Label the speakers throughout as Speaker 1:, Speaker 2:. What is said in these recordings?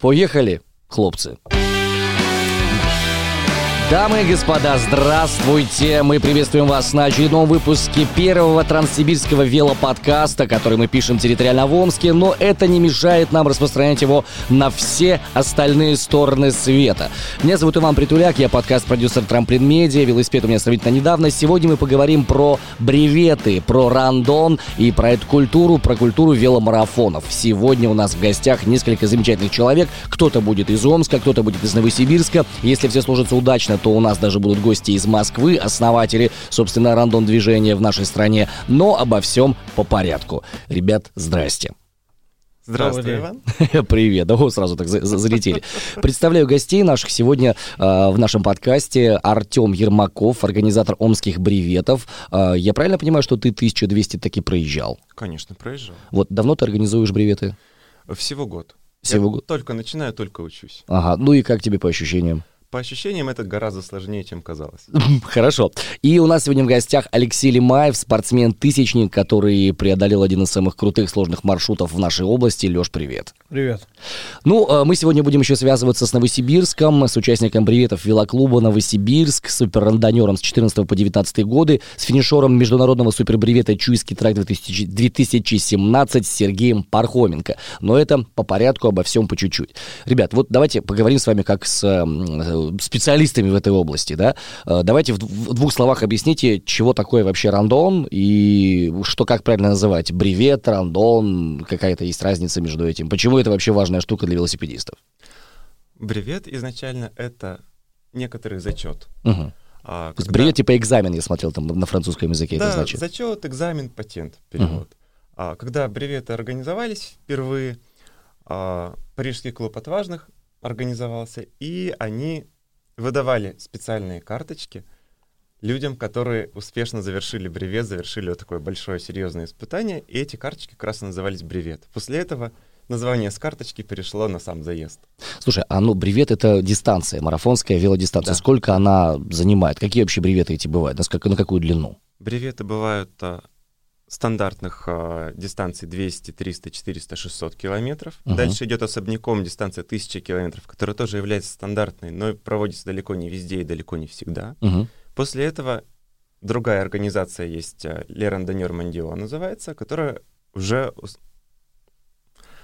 Speaker 1: Поехали, хлопцы. Дамы и господа, здравствуйте! Мы приветствуем вас на очередном выпуске первого транссибирского велоподкаста, который мы пишем территориально в Омске, но это не мешает нам распространять его на все остальные стороны света. Меня зовут Иван Притуляк, я подкаст-продюсер Трамплин Медиа, велосипед у меня сравнительно недавно. Сегодня мы поговорим про бреветы, про рандон и про эту культуру, про культуру веломарафонов. Сегодня у нас в гостях несколько замечательных человек. Кто-то будет из Омска, кто-то будет из Новосибирска. Если все сложится удачно, то у нас даже будут гости из Москвы, основатели, собственно, рандом движения в нашей стране. Но обо всем по порядку. Ребят, здрасте.
Speaker 2: Здравствуй, Иван.
Speaker 1: Привет. Да вот сразу так за- за- залетели. Представляю гостей наших сегодня э, в нашем подкасте. Артем Ермаков, организатор омских бреветов. Э, я правильно понимаю, что ты 1200 таки проезжал?
Speaker 2: Конечно, проезжал.
Speaker 1: Вот давно ты организуешь бреветы?
Speaker 2: Всего год.
Speaker 1: Всего
Speaker 2: Я
Speaker 1: год.
Speaker 2: Только начинаю, только учусь.
Speaker 1: Ага, ну и как тебе по ощущениям?
Speaker 2: По ощущениям, это гораздо сложнее, чем казалось.
Speaker 1: Хорошо. И у нас сегодня в гостях Алексей Лимаев, спортсмен-тысячник, который преодолел один из самых крутых сложных маршрутов в нашей области. Леш, привет.
Speaker 3: Привет.
Speaker 1: Ну, э, мы сегодня будем еще связываться с Новосибирском, с участником бреветов велоклуба Новосибирск, с суперрандонером с 14 по 19 годы, с финишером международного супербревета Чуйский трек 2000 2017 Сергеем Пархоменко. Но это по порядку, обо всем по чуть-чуть. Ребят, вот давайте поговорим с вами как с специалистами в этой области, да? Э, Давайте в двух словах объясните, чего такое вообще рандон и что, как правильно называть? Бревет, рандон, какая-то есть разница между этим? Почему это вообще важная штука для велосипедистов?
Speaker 2: Бревет изначально это некоторый зачет.
Speaker 1: Мгм.
Speaker 2: А, когда-
Speaker 1: бревет типа экзамен, я смотрел там на французском языке, это
Speaker 2: Да,
Speaker 1: значит.
Speaker 2: зачет, экзамен, патент, перевод. А, когда бреветы организовались впервые, а, Парижский клуб отважных организовался, и они выдавали специальные карточки людям, которые успешно завершили бревет, завершили вот такое большое серьезное испытание, и эти карточки как раз и назывались бревет. После этого название с карточки перешло на сам заезд.
Speaker 1: Слушай, а ну бревет это дистанция, марафонская велодистанция.
Speaker 2: Да.
Speaker 1: Сколько она занимает? Какие вообще бреветы эти бывают? На, на какую длину?
Speaker 2: Бреветы бывают а, стандартных а, дистанций 200, 300, 400, 600 километров.
Speaker 1: Мгм.
Speaker 2: Дальше идет особняком дистанция 1000 километров, которая тоже является стандартной, но проводится далеко не везде и далеко не всегда.
Speaker 1: Мгм.
Speaker 2: После этого другая организация есть, а, Randonneur Mondial называется, которая уже,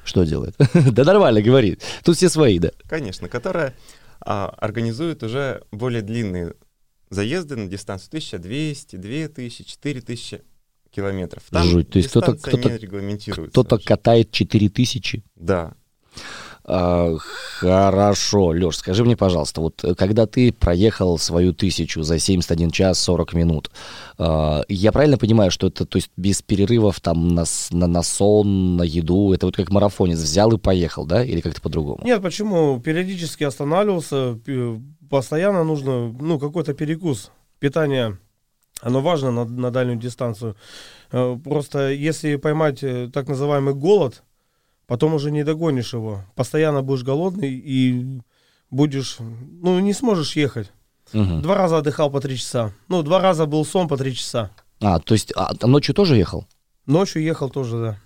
Speaker 1: Что делает? да нормально, говорит. Тут все свои, да.
Speaker 2: конечно, которая а, организует уже более длинные заезды на дистанцию 1200, 2000, 4000 километров. Там
Speaker 1: Жуть, то есть кто-то- кто-то-. Кто-то катает 4000.
Speaker 2: Да.
Speaker 1: А, хорошо, Леш, скажи мне, пожалуйста, вот э, когда ты проехал свою тысячу за 71 час 40 минут, а, я правильно понимаю, что это, то есть без перерывов там на, на, на сон, на еду, это вот как марафонец взял и поехал, да, или как-то по-другому?
Speaker 3: Нет, почему? Периодически останавливался, постоянно нужно, ну, какой-то перекус. Питание, оно важно на, на дальнюю дистанцию. Э, Просто если поймать э, так называемый голод, потом уже не догонишь его. Постоянно будешь голодный и будешь, ну, не сможешь ехать.
Speaker 1: Мгм.
Speaker 3: Два раза отдыхал по три часа. Ну, два раза был сон по три часа.
Speaker 1: А, то есть а ночью тоже ехал?
Speaker 3: Ночью ехал тоже, да.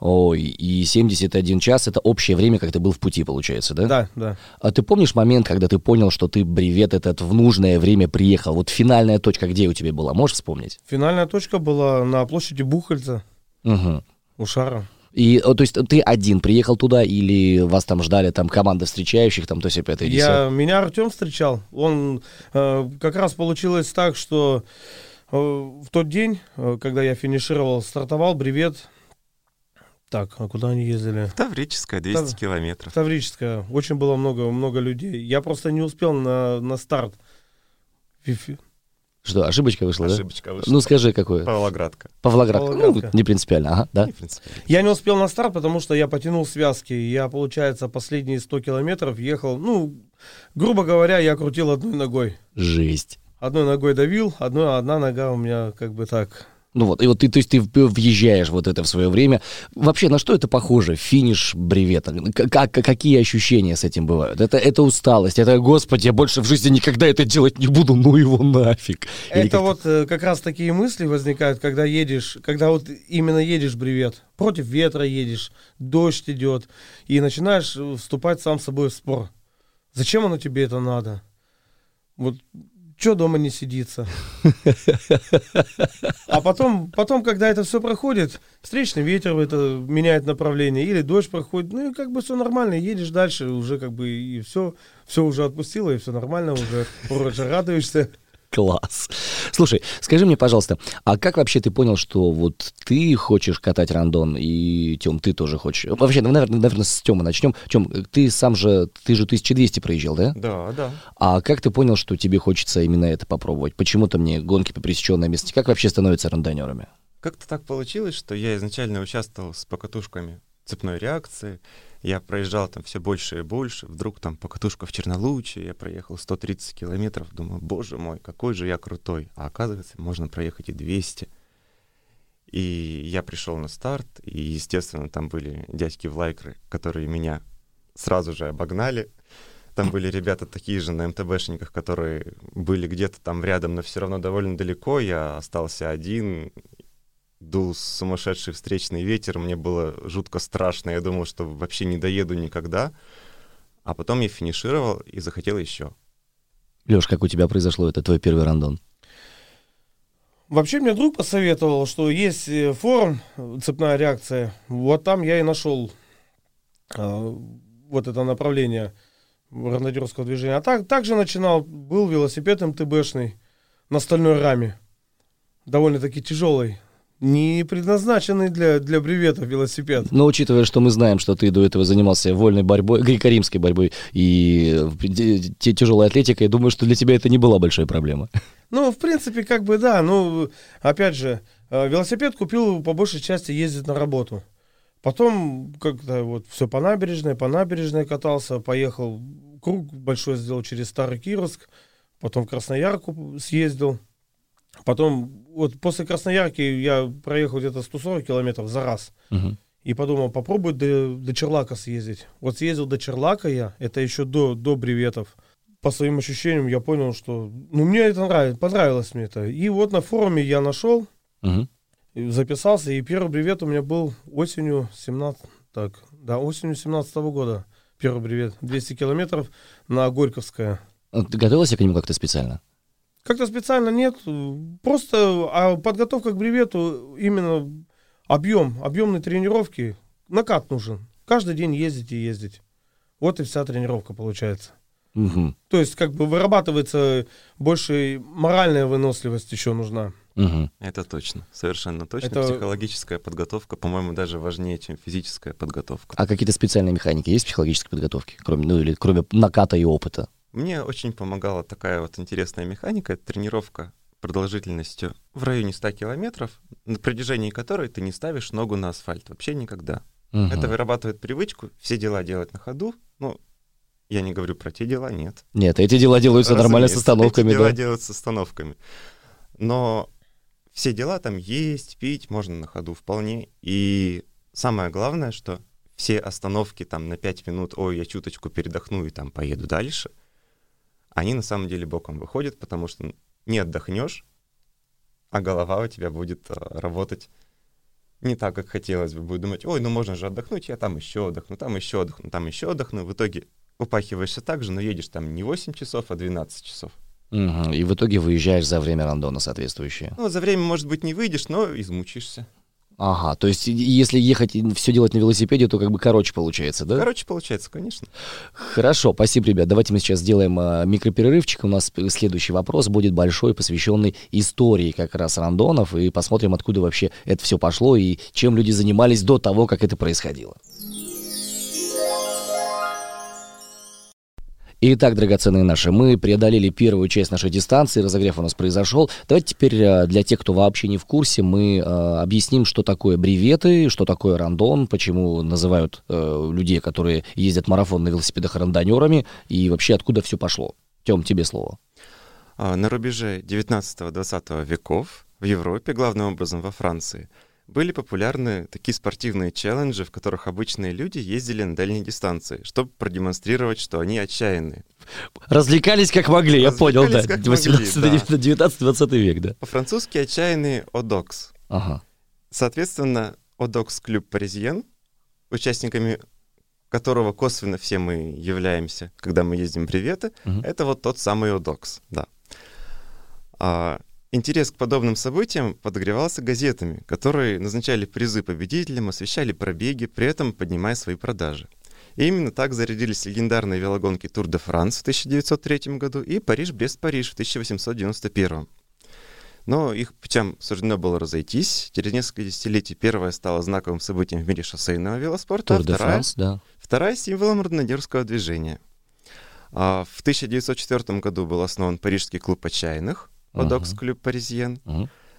Speaker 1: Ой, и 71 час это общее время, как ты был в пути, получается, да?
Speaker 3: Да, да.
Speaker 1: А ты помнишь момент, когда ты понял, что ты бревет этот в нужное время приехал? Вот финальная точка где у тебя была? Можешь вспомнить?
Speaker 3: Финальная точка была на площади Бухальца
Speaker 1: Угу.
Speaker 3: у Шара.
Speaker 1: И, о, то есть ты один приехал туда или вас там ждали там команда встречающих, там то есть десятое?
Speaker 3: Я, меня Артем встречал. Он э, как раз получилось так, что э, в тот день, э, когда я финишировал, стартовал бревет. Так, а куда они ездили?
Speaker 2: Таврическая, 200
Speaker 3: Тав-
Speaker 2: километров.
Speaker 3: Таврическая. Очень было много, много людей. Я просто не успел на, на старт.
Speaker 1: Что, ошибочка вышла, да?
Speaker 2: Ошибочка вышла.
Speaker 1: Ну скажи, какое?
Speaker 2: Павлоградка.
Speaker 1: Павлоград. Ну,
Speaker 3: Павлоградка.
Speaker 1: не принципиально, ага, да?
Speaker 2: В принципе,
Speaker 3: Я не успел на старт, потому что я потянул связки. Я, получается, последние 100 километров ехал, ну, грубо говоря, я крутил одной ногой.
Speaker 1: Жесть.
Speaker 3: Одной ногой давил, одной, одна нога у меня как бы так
Speaker 1: Ну вот, и вот ты, то есть ты въезжаешь вот это в свое время. Вообще, на что это похоже? Финиш бревета. Как, какие ощущения с этим бывают? Это, это усталость, это, господи, я больше в жизни никогда это делать не буду, ну его нафиг.
Speaker 3: Или это вот э, как раз такие мысли возникают, когда едешь, когда вот именно едешь бревет, против ветра едешь, дождь идет, и начинаешь вступать сам с собой в спор. Зачем оно тебе это надо? Вот что дома не сидится? А потом, потом, когда это все проходит, встречный ветер это меняет направление, или дождь проходит, ну и как бы все нормально, едешь дальше, уже как бы и все, все уже отпустило, и все нормально, уже вроде радуешься.
Speaker 1: Класс. Слушай, скажи мне, пожалуйста, а как вообще ты понял, что вот ты хочешь катать рандон, и, Тём, ты тоже хочешь? Вообще, ну, наверное, наверное с Тёмы начнем. Тём, ты сам же, ты же 1200 проезжал, да?
Speaker 2: Да, да.
Speaker 1: А как ты понял, что тебе хочется именно это попробовать? Почему-то мне гонки по пересеченной местности, как вообще становятся рандонерами?
Speaker 2: Как-то так получилось, что я изначально участвовал с покатушками цепной реакции, я проезжал там все больше и больше, вдруг там покатушка в Чернолуче, я проехал 130 километров, думаю, боже мой, какой же я крутой. А оказывается, можно проехать и 200. И я пришел на старт, и, естественно, там были дядьки в лайкры, которые меня сразу же обогнали. Там были ребята такие же на МТБшниках, которые были где-то там рядом, но все равно довольно далеко. Я остался один, дул сумасшедший встречный ветер, мне было жутко страшно, я думал, что вообще не доеду никогда. А потом я финишировал и захотел еще.
Speaker 1: Леш, как у тебя произошло это, твой первый рандон?
Speaker 3: Вообще мне друг посоветовал, что есть э, форум «Цепная реакция». Вот там я и нашел э, вот это направление рандонерского движения. А так, также начинал, был велосипед МТБшный на стальной раме. Довольно-таки тяжелый не предназначенный для, для бреветов велосипед.
Speaker 1: Но учитывая, что мы знаем, что ты до этого занимался вольной борьбой, греко-римской борьбой и тяжелой атлетикой, думаю, что для тебя это не была большая проблема.
Speaker 3: Ну, в принципе, как бы да. Ну, опять же, э, велосипед купил по большей части ездить на работу. Потом как-то вот все по набережной, по набережной катался, поехал, круг большой сделал через Старый Кировск, потом в Красноярку съездил. Потом, вот после Красноярки я проехал где-то 140 километров за раз. Угу. И подумал, попробуй до, до Черлака съездить. Вот съездил до Черлака я, это еще до, до бреветов. По своим ощущениям я понял, что ну, мне это нравится, понравилось мне это. И вот на форуме я нашел, угу. записался, и первый бревет у меня был осенью 17, так, да, осенью 17 -го года. Первый бревет, 200 километров на Горьковское.
Speaker 1: А ты готовился к нему как-то специально?
Speaker 3: Как-то специально нет. Просто а подготовка к бревету именно объем, объемной тренировки. Накат нужен. Каждый день ездить и ездить. Вот и вся тренировка получается. Угу. То есть как бы вырабатывается больше моральная выносливость еще нужна.
Speaker 2: Угу. Это точно, совершенно точно. Это... Психологическая подготовка, по-моему, даже важнее, чем физическая подготовка.
Speaker 1: А какие-то специальные механики есть психологической подготовки, кроме, ну или кроме наката и опыта?
Speaker 2: Мне очень помогала такая вот интересная механика, это тренировка продолжительностью в районе 100 километров, на протяжении которой ты не ставишь ногу на асфальт вообще никогда. Угу. Это вырабатывает привычку все дела делать на ходу. Ну, я не говорю про те дела, нет.
Speaker 1: Нет, эти дела делаются Разумеется, нормально с остановками.
Speaker 2: Эти
Speaker 1: дела
Speaker 2: да. делаются с остановками. Но все дела там есть, пить можно на ходу вполне. И самое главное, что все остановки там на 5 минут, ой, я чуточку передохну и там поеду дальше — они на самом деле боком выходят, потому что не отдохнешь, а голова у тебя будет а, работать не так, как хотелось бы. Будет думать, ой, ну можно же отдохнуть, я там еще отдохну, там еще отдохну, там еще отдохну. В итоге упахиваешься так же, но едешь там не 8 часов, а 12 часов.
Speaker 1: Угу. И в итоге выезжаешь за время рандона соответствующее.
Speaker 2: Ну, за время, может быть, не выйдешь, но измучишься.
Speaker 1: Ага, то есть если ехать и все делать на велосипеде, то как бы короче получается, да?
Speaker 2: Короче получается, конечно.
Speaker 1: Хорошо, спасибо, ребят. Давайте мы сейчас сделаем э, микроперерывчик. У нас следующий вопрос будет большой, посвященный истории как раз рандонов, и посмотрим, откуда вообще это все пошло и чем люди занимались до того, как это происходило. Итак, драгоценные наши, мы преодолели первую часть нашей дистанции, разогрев у нас произошел. Давайте теперь э, для тех, кто вообще не в курсе, мы э, объясним, что такое бреветы, что такое рандон, почему называют э, людей, которые ездят марафон на велосипедах рандонерами, и вообще откуда все пошло. Тем, тебе слово.
Speaker 2: А, на рубеже 19-20 веков в Европе, главным образом во Франции, были популярны такие спортивные челленджи, в которых обычные люди ездили на дальние дистанции, чтобы продемонстрировать, что они отчаянные.
Speaker 1: Развлекались как могли, я понял, да.
Speaker 2: Развлекались как могли,
Speaker 1: 18,
Speaker 2: да.
Speaker 1: 19-20 век, да.
Speaker 2: По-французски отчаянные «Одокс».
Speaker 1: Ага.
Speaker 2: Соответственно, Одокс клуб Паризьен, участниками которого косвенно все мы являемся, когда мы ездим бреветы,
Speaker 1: Мгм.
Speaker 2: это вот тот самый Одокс, да. А, интерес к подобным событиям подогревался газетами, которые назначали призы победителям, освещали пробеги, при этом поднимая свои продажи. И именно так зарядились легендарные велогонки Тур де Франс в 1903 году и Париж-Брест-Париж в 1891. Но их путям суждено было разойтись. Через несколько десятилетий первая стала знаковым событием в мире шоссейного велоспорта,
Speaker 1: Тур
Speaker 2: а вторая
Speaker 1: Франс, да.
Speaker 2: Вторая — символом роднодерского движения. А, В 1904 году был основан Парижский клуб отчаянных, Одокс
Speaker 1: Мгм.
Speaker 2: клуб Паризьен,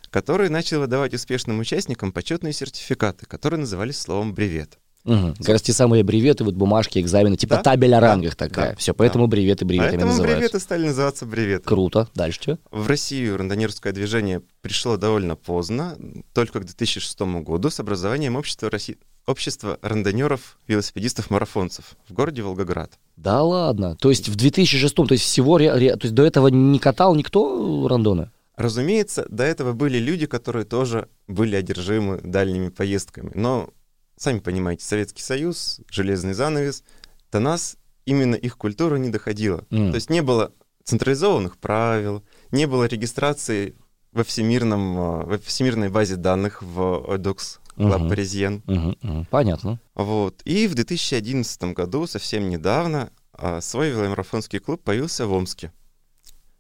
Speaker 2: который начал выдавать успешным участникам почетные сертификаты, которые назывались словом «бревет».
Speaker 1: Мгм. Как раз те самые бреветы, вот бумажки, экзамены, типа
Speaker 2: Да,
Speaker 1: табель о
Speaker 2: да,
Speaker 1: рангах такая.
Speaker 2: да,
Speaker 1: Все, поэтому бреветы бреветами
Speaker 2: Поэтому
Speaker 1: называются.
Speaker 2: бреветы стали называться бреветы.
Speaker 1: Круто. Дальше что?
Speaker 2: В Россию рандонерское движение пришло довольно поздно, только к 2006 году с образованием общества, Росси... общества рандонеров, велосипедистов, марафонцев в городе Волгоград.
Speaker 1: Да ладно. То есть в 2006 то есть всего, ре- ре- то есть до этого не катал никто рандоны?
Speaker 2: Разумеется, до этого были люди, которые тоже были одержимы дальними поездками. Но, сами понимаете, Советский Союз, железный занавес, до нас именно их культура не доходила.
Speaker 1: М.
Speaker 2: То есть не было централизованных правил, не было регистрации во, всемирном, а, во всемирной базе данных в ODOX Club
Speaker 1: Мгм.
Speaker 2: Parisien.
Speaker 1: Мгм, мгм. Понятно.
Speaker 2: Вот. И в 2011 году, совсем недавно, а, свой веломарафонский клуб появился в Омске.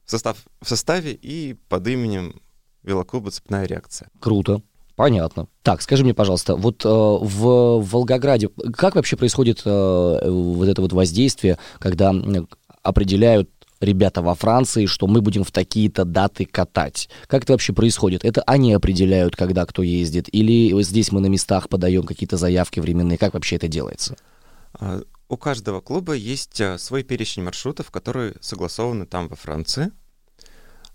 Speaker 2: В, состав, в составе и под именем велоклуба «Цепная реакция».
Speaker 1: Круто. Понятно. Так, скажи мне, пожалуйста, вот э, в Волгограде как вообще происходит э, вот это вот воздействие, когда определяют ребята во Франции, что мы будем в такие-то даты катать? Как это вообще происходит? Это они определяют, когда кто ездит? Или здесь мы на местах подаем какие-то заявки временные? Как вообще это делается?
Speaker 2: А, У каждого клуба есть а, свой перечень маршрутов, которые согласованы там во Франции.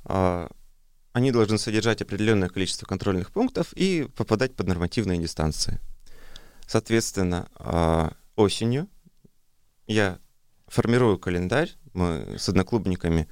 Speaker 2: А, Они должны содержать определенное количество контрольных пунктов и попадать под нормативные дистанции. Соответственно, осенью я формирую календарь, мы с одноклубниками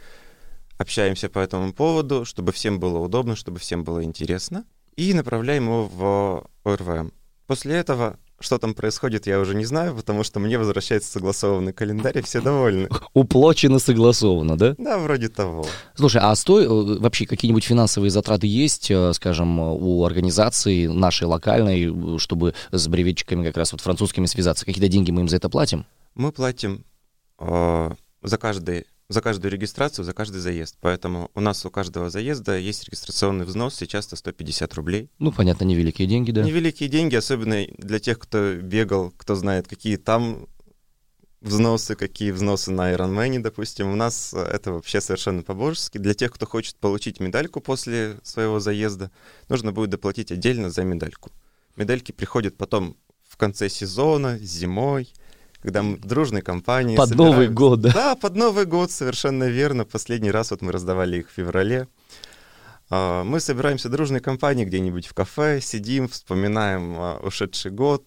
Speaker 2: общаемся по этому поводу, чтобы всем было удобно, чтобы всем было интересно, и направляем его в ОРВМ. После этого, что там происходит, я уже не знаю, потому что мне возвращается согласованный календарь, и все довольны.
Speaker 1: Уплочено, согласовано, да?
Speaker 2: Да, вроде того.
Speaker 1: Слушай, а стой, э, вообще какие-нибудь финансовые затраты есть, э, скажем, у организации нашей локальной, чтобы с бреветчиками как раз вот французскими связаться? Какие-то деньги мы им за это платим?
Speaker 2: Мы платим э, за, каждый, за каждую регистрацию, за каждый заезд. Поэтому у нас у каждого заезда есть регистрационный взнос, сейчас 150 рублей.
Speaker 1: Ну, понятно, невеликие деньги, да.
Speaker 2: Невеликие деньги, особенно для тех, кто бегал, кто знает, какие там взносы, какие взносы на Ironman, допустим. У нас это вообще совершенно по-божески. Для тех, кто хочет получить медальку после своего заезда, нужно будет доплатить отдельно за медальку. Медальки приходят потом в конце сезона, зимой, когда мы дружной компанией
Speaker 1: Под Новый
Speaker 2: собираемся.
Speaker 1: год, да?
Speaker 2: Да, под Новый год, совершенно верно. Последний раз вот мы раздавали их в феврале. А, Мы собираемся дружной компанией где-нибудь в кафе, сидим, вспоминаем а, ушедший год.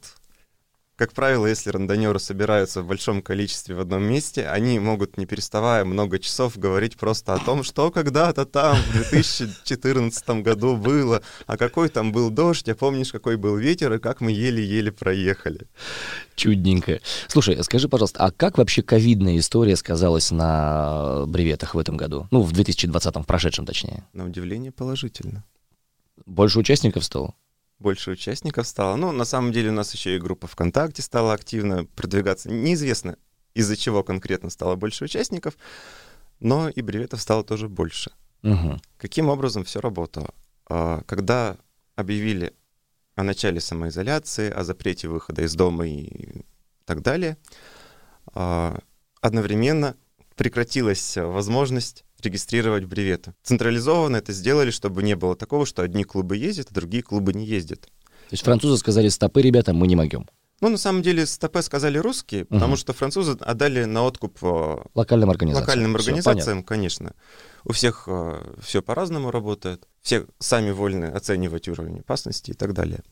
Speaker 2: Как правило, если рандонеры собираются в большом количестве в одном месте, они могут, не переставая много часов, говорить просто о том, что когда-то там в 2014 году было, а какой там был дождь, а помнишь, какой был ветер, и как мы еле-еле проехали.
Speaker 1: Чудненько. Слушай, скажи, пожалуйста, а как вообще ковидная история сказалась на бреветах в этом году? Ну, в 2020, в прошедшем точнее.
Speaker 2: На удивление положительно.
Speaker 1: Больше участников стало?
Speaker 2: Больше участников стало. Ну, на самом деле у нас еще и группа ВКонтакте стала активно продвигаться. Неизвестно, из-за чего конкретно стало больше участников, но и бреветов стало тоже больше.
Speaker 1: Угу.
Speaker 2: Каким образом все работало? А, Когда объявили о начале самоизоляции, о запрете выхода из дома и так далее, а, одновременно прекратилась возможность регистрировать бреветы. Централизованно это сделали, чтобы не было такого, что одни клубы ездят, а другие клубы не ездят.
Speaker 1: То есть французы сказали, стопы, ребята, мы не могем.
Speaker 2: Ну, на самом деле, стопе сказали русские, потому что французы отдали на откуп э,
Speaker 1: Локальным организациям.
Speaker 2: локальным организациям, конечно. У всех все по-разному работает. все сами вольны оценивать уровень опасности и так далее.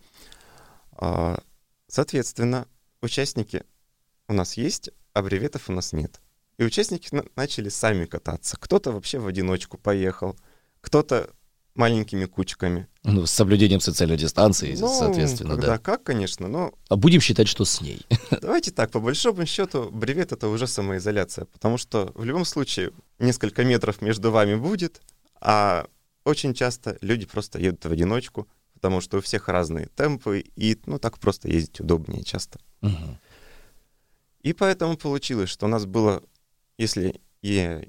Speaker 2: А, соответственно, участники у нас есть, а бреветов у нас нет. И участники начали сами кататься. Кто-то вообще в одиночку поехал, кто-то маленькими кучками.
Speaker 1: Ну, с соблюдением социальной дистанции, ну, соответственно,
Speaker 2: когда да. как, конечно, но...
Speaker 1: А будем считать, что с ней.
Speaker 2: Давайте так, по большому счету, бревет — это уже самоизоляция, потому что в любом случае несколько метров между вами будет, а очень часто люди просто едут в одиночку, потому что у всех разные темпы, и ну так просто ездить удобнее часто. Угу. И поэтому получилось, что у нас было, если я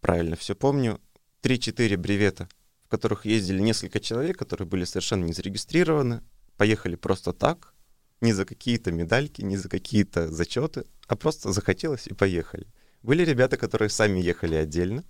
Speaker 2: правильно все помню, 3-4 бревета, в которых ездили несколько человек, которые были совершенно не зарегистрированы, поехали просто так, не за какие-то медальки, не за какие-то зачеты, а просто захотелось и поехали. Были ребята, которые сами ехали отдельно,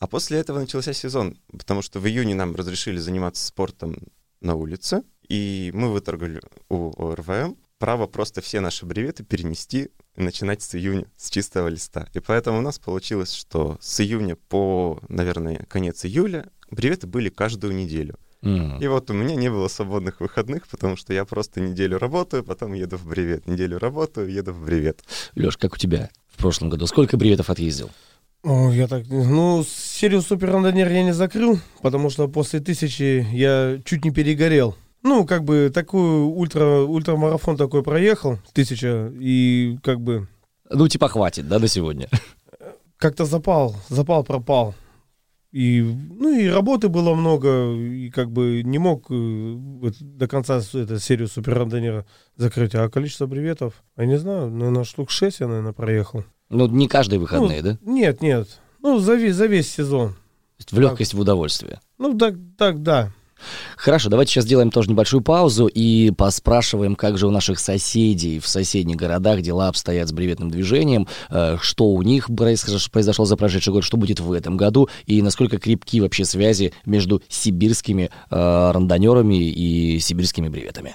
Speaker 2: а после этого начался сезон, потому что в июне нам разрешили заниматься спортом на улице, и мы выторгали у ОРВМ право просто все наши бреветы перенести и начинать с июня, с чистого листа. И поэтому у нас получилось, что с июня по, наверное, конец июля бреветы были каждую неделю. Mm. И вот у меня не было свободных выходных, потому что я просто неделю работаю, потом еду в бревет. Неделю работаю, еду в бревет.
Speaker 1: Леш, как у тебя в прошлом году? Сколько бреветов отъездил?
Speaker 3: О, я так... Ну, серию Супер Рандонер я не закрыл, потому что после тысячи я чуть не перегорел. Ну, как бы такую ультра, ультрамарафон такой проехал, тысяча, и как бы...
Speaker 1: Ну, типа хватит, да, на сегодня?
Speaker 3: Как-то запал, запал пропал. И, ну, и работы было много, и как бы не мог э, до конца эту серию Супер Рандонера закрыть. А количество бреветов, я не знаю, наверное, штук 6 я, наверное, проехал.
Speaker 1: Ну, не каждые выходные,
Speaker 3: ну,
Speaker 1: да?
Speaker 3: Нет, нет. Ну, за весь, за весь сезон.
Speaker 1: В легкость, так. в удовольствие.
Speaker 3: Ну, так, так, да.
Speaker 1: Хорошо, давайте сейчас сделаем тоже небольшую паузу и поспрашиваем, как же у наших соседей в соседних городах дела обстоят с бреветным движением, э, что у них произошло за прошедший год, что будет в этом году и насколько крепки вообще связи между сибирскими э, рандонерами и сибирскими бреветами.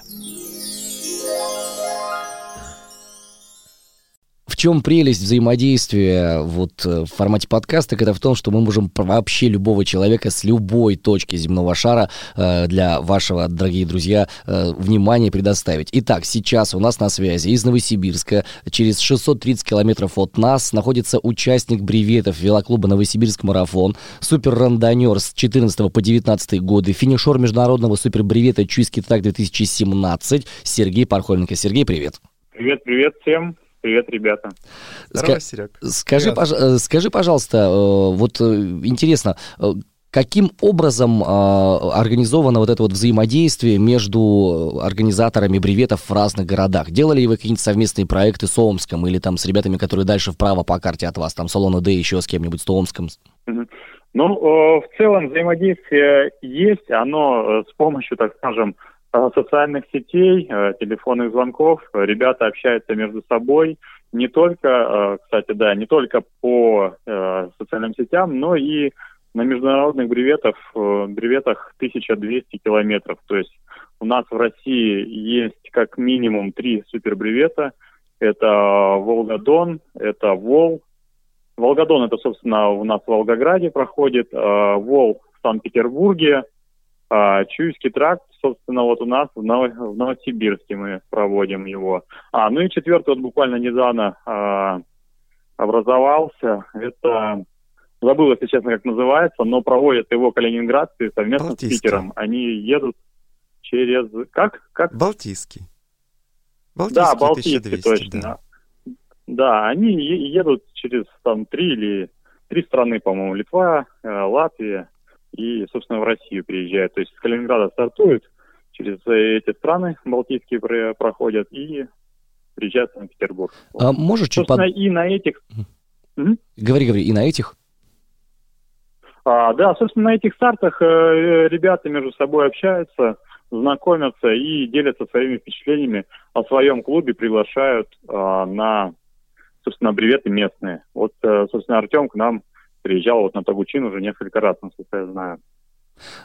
Speaker 1: Чем прелесть взаимодействия вот э, в формате подкаста, это в том, что мы можем вообще любого человека с любой точки земного шара э, для вашего, дорогие друзья, э, внимания предоставить. Итак, сейчас у нас на связи из Новосибирска, через 630 километров от нас, находится участник бреветов велоклуба «Новосибирск марафон», супер-рандонер с 14 по 19 годы, финишер международного супербревета «Чуйский трак 2017» Сергей Пархоменко. Сергей, привет.
Speaker 4: Привет, привет всем. Привет, ребята.
Speaker 2: Здорово, Ска- Серег.
Speaker 1: Скажи, пож- э, скажи, пожалуйста, э, вот э, интересно, каким образом организовано вот это вот взаимодействие между организаторами бреветов в разных городах? Делали ли вы какие-нибудь совместные проекты с Омском или там с ребятами, которые дальше вправо по карте от вас, там Солона Д еще с кем-нибудь, с Омском?
Speaker 4: Ну, в целом взаимодействие есть, оно с помощью, так скажем, социальных сетей, э, телефонных звонков. Ребята общаются между собой не только, э, кстати, да, не только по социальным сетям, но и на международных бреветах, бреветах 1200 километров. То есть у нас в России есть как минимум три супербревета. Это Волгодон, это Вол. Волгодон это, собственно, у нас в Волгограде проходит, Вол в Санкт-Петербурге, а, Чуйский тракт, собственно, вот у нас в, Ново- в Новосибирске мы проводим его. А, ну и четвертый вот буквально недавно а, образовался. Это забыл, если честно, как называется, но проводят его калининградцы совместно Балтийский. с Питером. Они едут через... Как? как?
Speaker 2: Балтийский.
Speaker 4: Балтийский да, Балтийский, точно. Да. да, они едут через там три или три страны, по-моему, Литва, э, Латвия, и, собственно, в Россию приезжают. То есть с Калининграда стартуют, через эти страны балтийские проходят и приезжают в Санкт-Петербург.
Speaker 1: А можешь чуть
Speaker 4: под... и на этих...
Speaker 1: Говори, говори, и на этих?
Speaker 4: А, да, собственно, на этих стартах э, ребята между собой общаются, знакомятся и делятся своими впечатлениями о своем клубе, приглашают э, на, собственно, бреветы местные. Вот, э, собственно, Артем к нам приезжал вот на Тагучин уже несколько раз, насколько я знаю.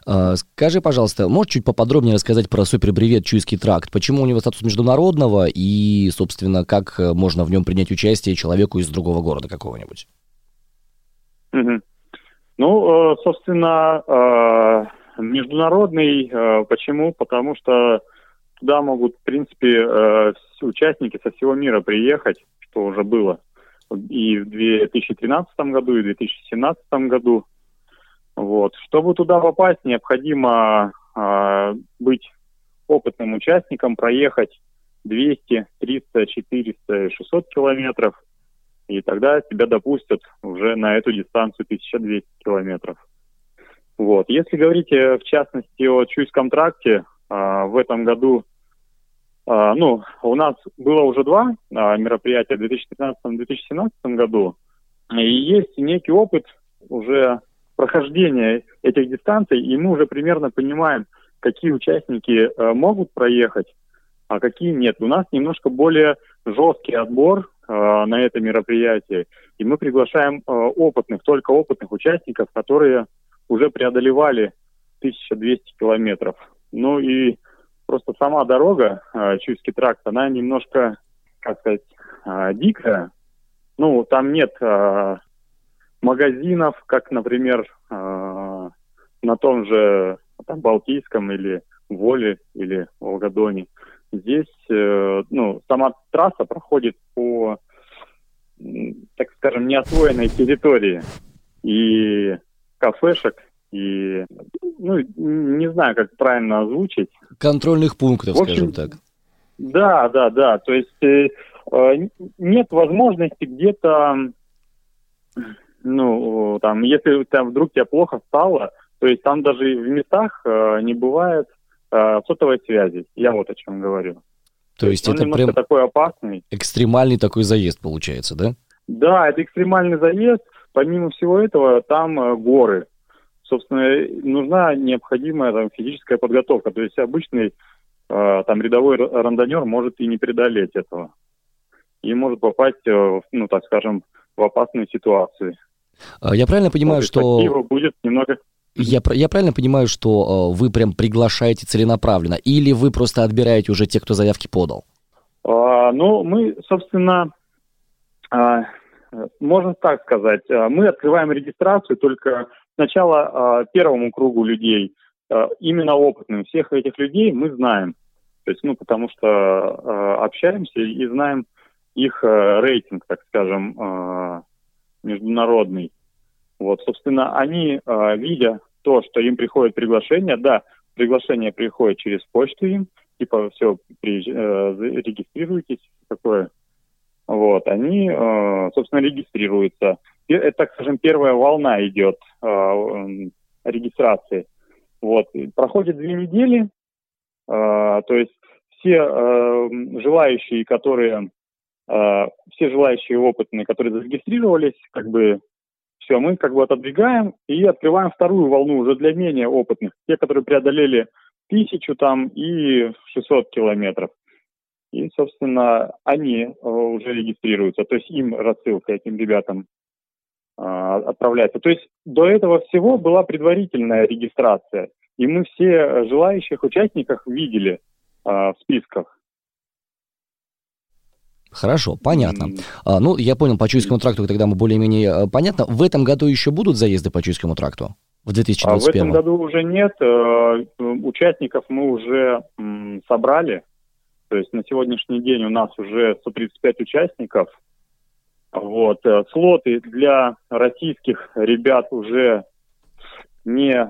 Speaker 1: А, скажи, пожалуйста, можешь чуть поподробнее рассказать про супербревет Чуйский тракт? Почему у него статус международного и, собственно, как э, можно в нем принять участие человеку из другого города какого-нибудь?
Speaker 4: Угу. Ну, э, собственно, э, международный. Почему? Потому что туда могут, в принципе, участники со всего мира приехать, что уже было и в 2013 году, и в 2017 году. Вот. Чтобы туда попасть, необходимо быть опытным участником, проехать 200, 300, 400, 600 километров – и тогда тебя допустят уже на эту дистанцию 1200 километров. Вот. Если говорить э, в частности о Чуйском а, в этом году, ну, у нас было уже два а, мероприятия в 2015-2017 году, и есть некий опыт уже прохождения этих дистанций, и мы уже примерно понимаем, какие участники а, могут проехать, а какие нет. У нас немножко более жесткий отбор Э, на это мероприятие. И мы приглашаем э, опытных, только опытных участников, которые уже преодолевали 1200 километров. Ну и просто сама дорога, э, Чуйский тракт, она немножко, как сказать, э, дикая. Ну, там нет э, магазинов, как, например, на том же там, Балтийском или Воле или Волгодоне. Здесь, ну, сама трасса проходит по, так скажем, неосвоенной территории. И кафешек, и, ну, не знаю, как правильно озвучить.
Speaker 1: Контрольных пунктов, общем, скажем так.
Speaker 4: Да, да, да. То есть э, э, нет возможности где-то, ну, там, если там вдруг тебе плохо стало, то есть там даже в местах э, не бывает э, сотовой связи. Я вот о чем говорю.
Speaker 1: То есть Он это прям такой опасный. Экстремальный такой заезд получается, да?
Speaker 4: Да, это экстремальный заезд. Помимо всего этого, там э, горы. Собственно, нужна необходимая там, физическая подготовка. То есть обычный э, там рядовой рандонер может и не преодолеть этого. И может попасть, э, ну так скажем, в опасные ситуации.
Speaker 1: А я правильно понимаю, что...
Speaker 4: будет немного
Speaker 1: я, я правильно понимаю, что вы прям приглашаете целенаправленно, или вы просто отбираете уже тех, кто заявки подал?
Speaker 4: А, ну, мы, собственно, а, можно так сказать, а, мы открываем регистрацию только сначала а, первому кругу людей, а, именно опытным. Всех этих людей мы знаем. То есть, ну, потому что а, общаемся и знаем их рейтинг, так скажем, международный. Вот, собственно, они, видя то, что им приходит приглашение, да, приглашение приходит через почту им, типа, все, э, регистрируйтесь, такое. Вот, они, э, собственно, регистрируются. Это, так скажем, первая волна идет э, регистрации. Вот, проходит две недели, э, то есть все э, желающие, которые, э, все желающие опытные, которые зарегистрировались, как бы все, мы как бы отодвигаем и открываем вторую волну уже для менее опытных, те, которые преодолели тысячу там и 600 километров. И, собственно, они э, уже регистрируются, то есть им рассылка этим ребятам э, отправляется. То есть до этого всего была предварительная регистрация, и мы все желающих участников видели э, в списках.
Speaker 1: Хорошо, понятно. А, ну, я понял, по Чуйскому тракту тогда мы более-менее э, понятно. В этом году еще будут заезды по Чуйскому тракту? В 2021? А
Speaker 4: в этом году уже нет. Э, участников мы уже собрали. То есть на сегодняшний день у нас уже 135 участников. Вот. Э, слоты для российских ребят уже не,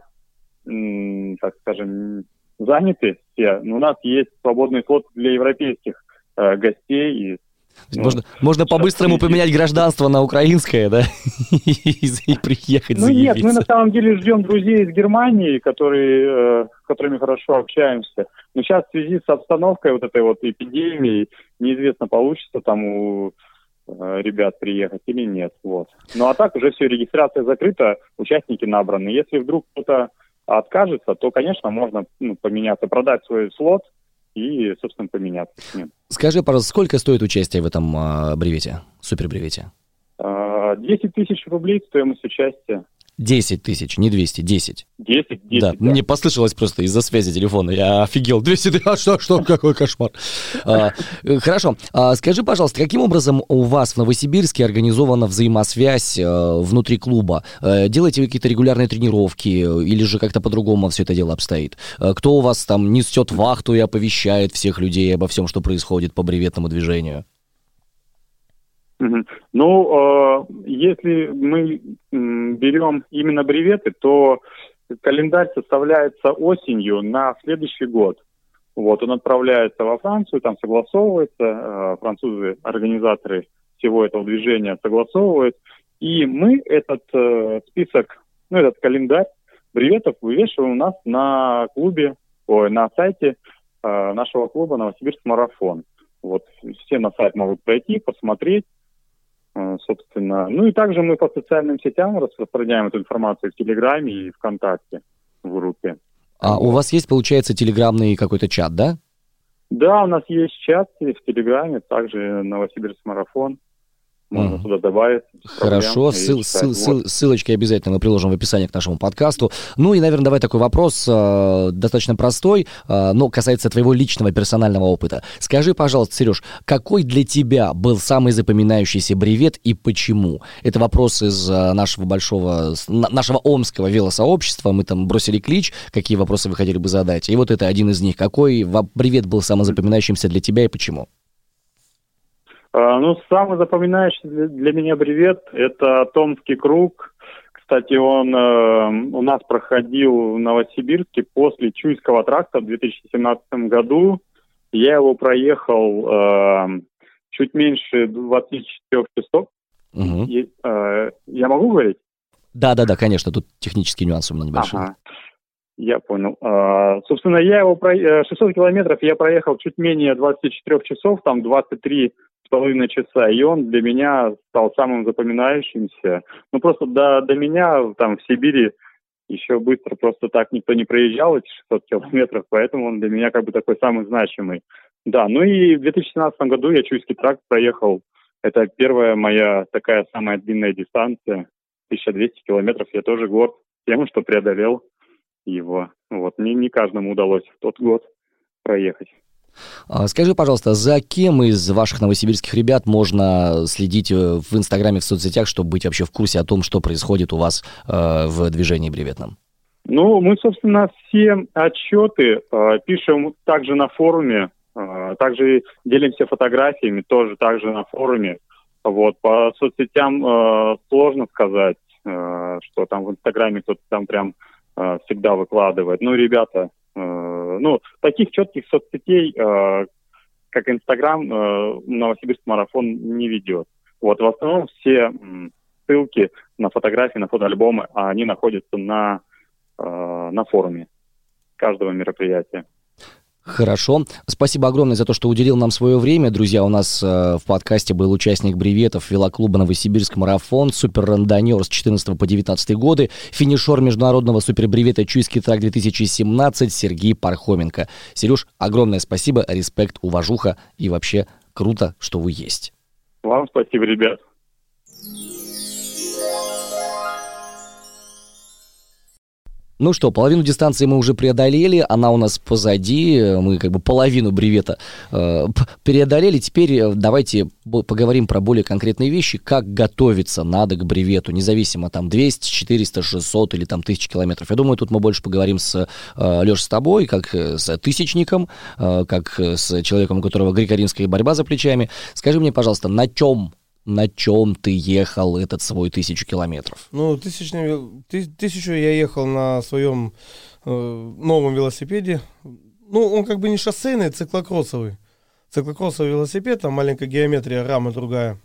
Speaker 4: так скажем, заняты все. Но у нас есть свободный слот для европейских гостей и
Speaker 1: ну, можно, можно по-быстрому поменять гражданство на украинское, да, и приехать
Speaker 4: Ну нет, мы на самом деле ждем друзей из Германии, которые, э, с которыми хорошо общаемся. Но сейчас в связи с обстановкой вот этой вот эпидемией неизвестно, получится там у э, ребят приехать или нет. Вот. Ну а так уже все, регистрация закрыта, участники набраны. Если вдруг кто-то откажется, то, конечно, можно ну, поменяться, продать свой слот, и, собственно, поменяться с ним.
Speaker 1: Скажи, пожалуйста, сколько стоит участие в этом э, бревете, супербревете?
Speaker 4: Э, 10 тысяч рублей стоимость участия.
Speaker 1: 10 тысяч, не 200, 10.
Speaker 4: 10, 10.
Speaker 1: Да, мне послышалось просто из-за связи телефона. Я офигел. 200 тысяч, а что, что, какой кошмар. А, э, хорошо. А, скажи, пожалуйста, каким образом у вас в Новосибирске организована взаимосвязь а, внутри клуба? А, делаете вы какие-то регулярные тренировки или же как-то по-другому все это дело обстоит? А, кто у вас там несет вахту и оповещает всех людей обо всем, что происходит по бреветному движению?
Speaker 4: Ну, э, если мы берем именно бреветы, то календарь составляется осенью на следующий год. Вот, он отправляется во Францию, там согласовывается, э, французы, организаторы всего этого движения согласовывают, и мы этот э, список, ну, этот календарь бреветов вывешиваем у нас на клубе, ой, на сайте нашего клуба Новосибирск Марафон. Вот все на сайт могут пройти, посмотреть, собственно. Ну и также мы по социальным сетям распространяем эту информацию в Телеграме и ВКонтакте в группе.
Speaker 1: А у вас есть, получается, телеграмный какой-то чат, да?
Speaker 4: Да, у нас есть чат в Телеграме, также Новосибирск марафон. Можно туда добавить.
Speaker 1: Хорошо, ссыл, ссыл, ссыл, ссылочки обязательно мы приложим в описании к нашему подкасту. Ну и, наверное, давай такой вопрос, э, достаточно простой, э, но касается твоего личного персонального опыта. Скажи, пожалуйста, Сереж, какой для тебя был самый запоминающийся бревет и почему? Это вопрос из э, нашего большого, нашего омского велосообщества. Мы там бросили клич, какие вопросы вы хотели бы задать. И вот это один из них. Какой бревет был самым запоминающимся для тебя и почему?
Speaker 4: А, ну, самый запоминающий для меня бревет – это Томский круг. Кстати, он э, у нас проходил в Новосибирске после Чуйского тракта в 2017 году. Я его проехал э, чуть меньше 24 часов. Угу. И, э, я могу говорить?
Speaker 1: Да, да, да, конечно, тут технические нюансы у меня небольшие. Ага.
Speaker 4: Я понял. А, собственно, я его про... 600 э, километров я проехал чуть менее 24 часов, там 23 с половиной часа, и он для меня стал самым запоминающимся. Ну, просто до, до меня там в Сибири еще быстро просто так никто не проезжал эти 600 километров, поэтому он для меня как бы такой самый значимый. Да, ну и в 2017 году я Чуйский тракт проехал. Это первая моя такая самая длинная дистанция. 1200 километров. Я тоже горд тем, что преодолел его. Вот, не, не каждому удалось в тот год проехать.
Speaker 1: А, скажи, пожалуйста, за кем из ваших новосибирских ребят можно следить э, в Инстаграме, в соцсетях, чтобы быть вообще в курсе о том, что происходит у вас э, в движении бреветном?
Speaker 4: Ну, мы, собственно, все отчеты э, пишем также на форуме, э, также делимся фотографиями, тоже также на форуме. Вот, по соцсетям э, сложно сказать, э, что там в Инстаграме кто-то там прям э, всегда выкладывает. Ну, ребята Э, ну, таких четких соцсетей, э, как Инстаграм, э, Новосибирск марафон не ведет. Вот в основном все ссылки на фотографии, на фотоальбомы, они находятся на, на форуме каждого мероприятия.
Speaker 1: Хорошо. Спасибо огромное за то, что уделил нам свое время. Друзья, у нас э, в подкасте был участник бреветов велоклуба «Новосибирск марафон», супер-рандонер с 14 по 19 годы, финишер международного супербревета «Чуйский трак 2017» Сергей Пархоменко. Сереж, огромное спасибо, респект, уважуха и вообще круто, что вы есть.
Speaker 4: Вам спасибо, ребят.
Speaker 1: Ну что, половину дистанции мы уже преодолели, она у нас позади, мы как бы половину бревета э, преодолели. Теперь э, давайте поговорим про более конкретные вещи, как готовиться надо к бревету, независимо там 200, 400, 600 или там 1000 километров. Я думаю, тут мы больше поговорим с э, Леш с тобой, как э, с тысячником, э, как с человеком, у которого греко-римская борьба за плечами. Скажи мне, пожалуйста, на чем на чем ты ехал этот свой тысячу километров?
Speaker 3: Ну, тысячный, ты, тысячу я ехал на своем э, новом велосипеде. Ну, он как бы не шоссейный, циклокроссовый. Циклокроссовый велосипед, там маленькая геометрия, рама другая.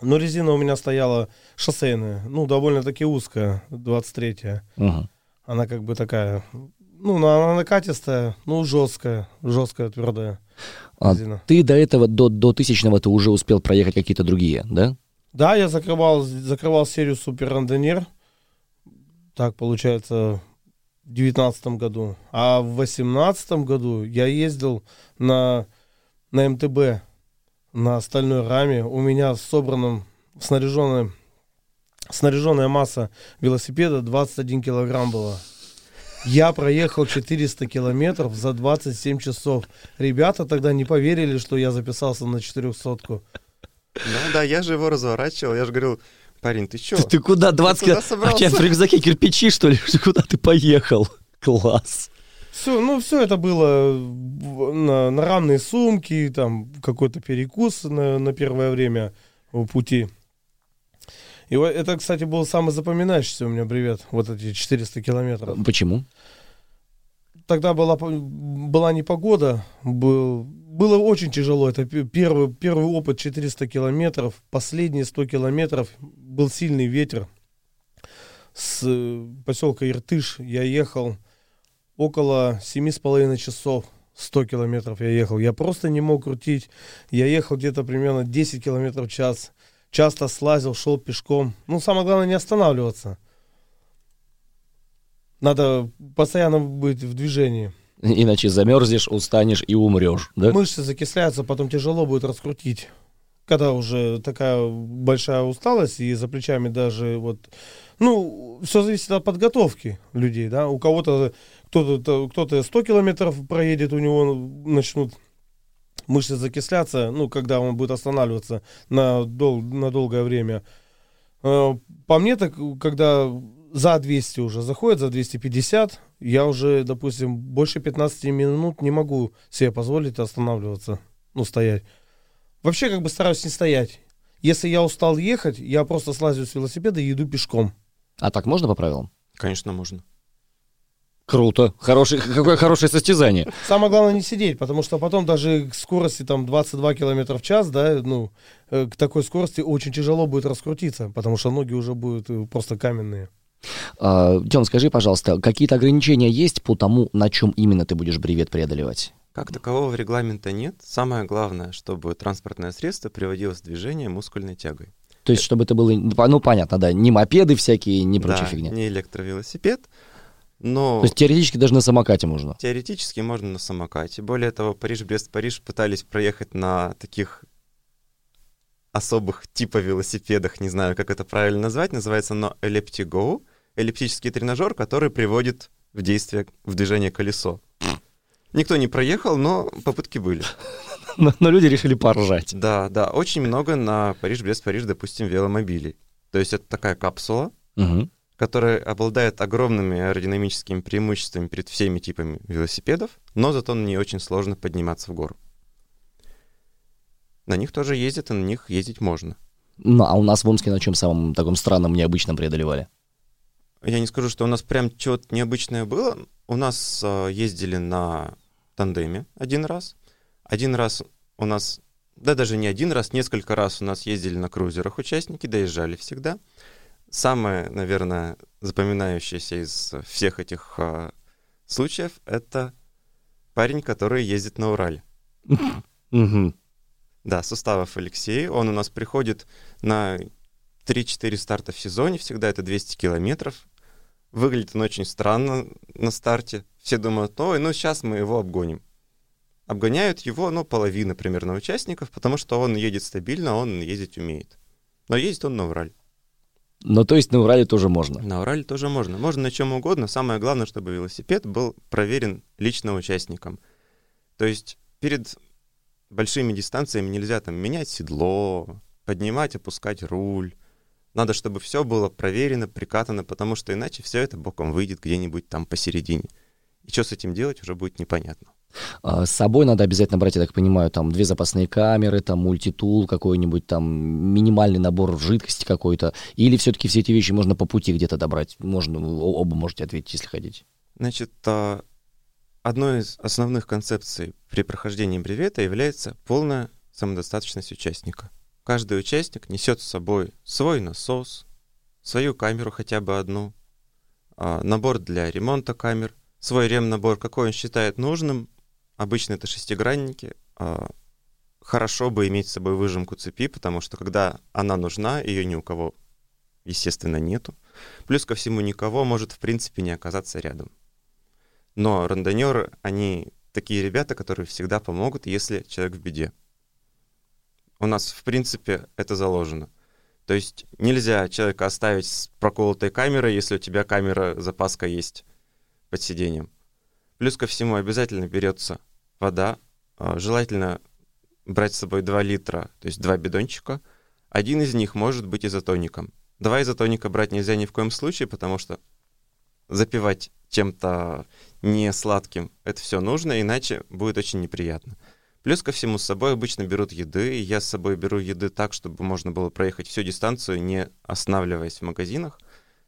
Speaker 3: Но резина у меня стояла шоссейная, ну, довольно-таки узкая, 23-я. Угу. Она как бы такая, ну, она накатистая, ну, жесткая, жесткая, твердая.
Speaker 1: А ты до этого, до, до тысячного, ты уже успел проехать какие-то другие, да?
Speaker 3: Да, я закрывал, закрывал серию Супер Рандонер. Так, получается, в девятнадцатом году. А в восемнадцатом году я ездил на, на МТБ, на стальной раме. У меня в собранном, снаряженном снаряженная масса велосипеда 21 килограмм была. Я проехал 400 километров за 27 часов. Ребята тогда не поверили, что я записался на 400 -ку.
Speaker 2: Да, да, я же его разворачивал, я же говорил, парень, ты чё?
Speaker 1: Ты, ты куда 20
Speaker 2: куда
Speaker 1: километров? А у тебя в рюкзаке кирпичи, что ли? Куда ты поехал? Класс.
Speaker 3: Все, ну, все это было на, на равные сумки, там какой-то перекус на, на первое время в пути. И вот это, кстати, был самый запоминающийся у меня бревет, вот эти 400 километров.
Speaker 1: Почему?
Speaker 3: Тогда была, была непогода, был, было очень тяжело. Это первый, первый опыт 400 километров, последние 100 километров был сильный ветер. С поселка Иртыш я ехал около 7,5 часов. 100 километров я ехал. Я просто не мог крутить. Я ехал где-то примерно 10 километров в час часто слазил, шел пешком. Ну, самое главное, не останавливаться. Надо постоянно быть в движении.
Speaker 1: Иначе замерзнешь, устанешь и умрешь, да?
Speaker 3: Мышцы закисляются, потом тяжело будет раскрутить. Когда уже такая большая усталость, и за плечами даже вот... Ну, все зависит от подготовки людей, да. У кого-то кто-то кто 100 километров проедет, у него начнут мышцы закисляться, ну, когда он будет останавливаться на, дол- на долгое время. Э, по мне, так, когда за 200 уже заходит, за 250, я уже, допустим, больше 15 минут не могу себе позволить останавливаться, ну, стоять. Вообще, как бы стараюсь не стоять. Если я устал ехать, я просто слазю с велосипеда и иду пешком.
Speaker 1: А так можно по правилам?
Speaker 2: Конечно, можно.
Speaker 1: Круто. Хороший, какое хорошее состязание.
Speaker 3: Самое главное не сидеть, потому что потом даже к скорости там 22 км в час, да, ну, э, к такой скорости очень тяжело будет раскрутиться, потому что ноги уже будут э, просто каменные.
Speaker 1: А, Тём, скажи, пожалуйста, какие-то ограничения есть по тому, на чем именно ты будешь бревет преодолевать?
Speaker 2: Как такового регламента нет. Самое главное, чтобы транспортное средство приводилось в движение мускульной тягой.
Speaker 1: То есть, чтобы это было, ну, понятно, да, не мопеды всякие, не прочая
Speaker 2: да,
Speaker 1: фигня.
Speaker 2: не электровелосипед, но...
Speaker 1: То есть теоретически даже на самокате можно?
Speaker 2: Теоретически можно на самокате. Более того, Париж-Брест-Париж пытались проехать на таких особых типа велосипедах, не знаю, как это правильно назвать, называется оно Elliptigo, эллиптический тренажер, который приводит в действие, в движение колесо. Никто не проехал, но попытки были.
Speaker 1: Но, но люди решили поржать.
Speaker 2: Да, да, очень много на Париж-Брест-Париж, допустим, веломобилей. То есть это такая капсула,
Speaker 1: Угу.
Speaker 2: Который обладает огромными аэродинамическими преимуществами перед всеми типами велосипедов, но зато на ней очень сложно подниматься в гору. На них тоже ездят, и на них ездить можно.
Speaker 1: Ну, а у нас в Омске на чем самом таком странном, необычном преодолевали?
Speaker 2: Я не скажу, что у нас прям что-то необычное было. У нас э, ездили на тандеме один раз. Один раз у нас, да даже не один раз, несколько раз у нас ездили на крузерах участники, доезжали всегда. Самое, наверное, запоминающееся из всех этих э, случаев это парень, который ездит на Урале. Да, Суставов Алексей. Он у нас приходит на 3-4 старта в сезоне, всегда это 200 километров. Выглядит он очень странно на старте. Все думают, ой, ну сейчас мы его обгоним. Обгоняют его, ну, половина примерно участников, потому что он едет стабильно, он ездить умеет. Но ездит он на Урале.
Speaker 1: Ну, то есть на Урале тоже можно.
Speaker 2: На Урале тоже можно. Можно на чем угодно. Самое главное, чтобы велосипед был проверен лично участником. То есть перед большими дистанциями нельзя там менять седло, поднимать, опускать руль. Надо, чтобы все было проверено, прикатано, потому что иначе все это боком выйдет где-нибудь там посередине. И что с этим делать, уже будет непонятно.
Speaker 1: А с собой надо обязательно брать, я так понимаю, там две запасные камеры, там мультитул какой-нибудь, там минимальный набор жидкости какой-то. Или все-таки все эти вещи можно по пути где-то добрать? Можно, оба можете ответить, если хотите.
Speaker 2: Значит, а, одной из основных концепций при прохождении бревета является полная самодостаточность участника. Каждый участник несет с собой свой насос, свою камеру хотя бы одну, а, набор для ремонта камер, свой ремнабор, какой он считает нужным. Обычно это шестигранники. А, Хорошо бы иметь с собой выжимку цепи, потому что когда она нужна, ее ни у кого, естественно, нету. Плюс ко всему, никого может, в принципе, не оказаться рядом. Но рандонеры, они такие ребята, которые всегда помогут, если человек в беде. У нас, в принципе, это заложено. То есть нельзя человека оставить с проколотой камерой, если у тебя камера запаска есть под сиденьем. Плюс ко всему обязательно берется вода. А, желательно брать с собой 2 литра, то есть два бидончика. Один из них может быть изотоником. Два изотоника брать нельзя ни в коем случае, потому что запивать чем-то не сладким это все нужно, иначе будет очень неприятно. Плюс ко всему с собой обычно берут еды, и я с собой беру еды так, чтобы можно было проехать всю дистанцию, не останавливаясь в магазинах.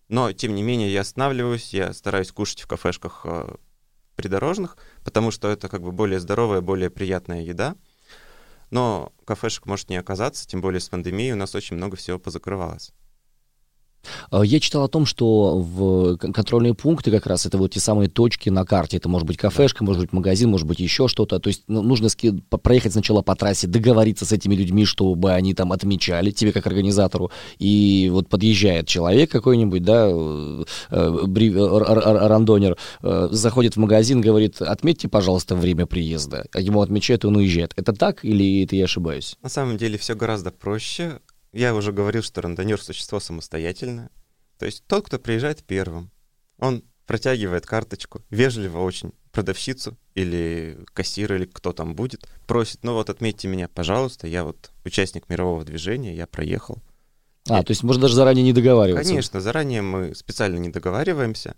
Speaker 2: Но, тем не менее, я останавливаюсь, я стараюсь кушать в кафешках э, придорожных, потому что это как бы более здоровая, более приятная еда. Но кафешек может не оказаться, тем более с пандемией у нас очень много всего позакрывалось.
Speaker 1: А, я читал о том, что в контрольные пункты как раз это вот те самые точки на карте. Это может быть кафешка, может быть магазин, может быть еще что-то. То есть ну, нужно проехать сначала по трассе, договориться с этими людьми, чтобы они там отмечали тебе как организатору. И вот подъезжает человек какой-нибудь, да, э, э, рандонер, э, заходит в магазин, говорит, отметьте, пожалуйста, время приезда. Ему отмечают, он уезжает. Это так или это я ошибаюсь?
Speaker 2: На самом деле все гораздо проще. Я уже говорил, что рандонер — существо самостоятельное. То есть тот, кто приезжает первым, он протягивает карточку, вежливо очень продавщицу или кассира, или кто там будет, просит, ну вот отметьте меня, пожалуйста, я вот участник мирового движения, я проехал.
Speaker 1: А, я... то есть можно даже заранее не договариваться?
Speaker 2: Конечно, заранее мы специально не договариваемся.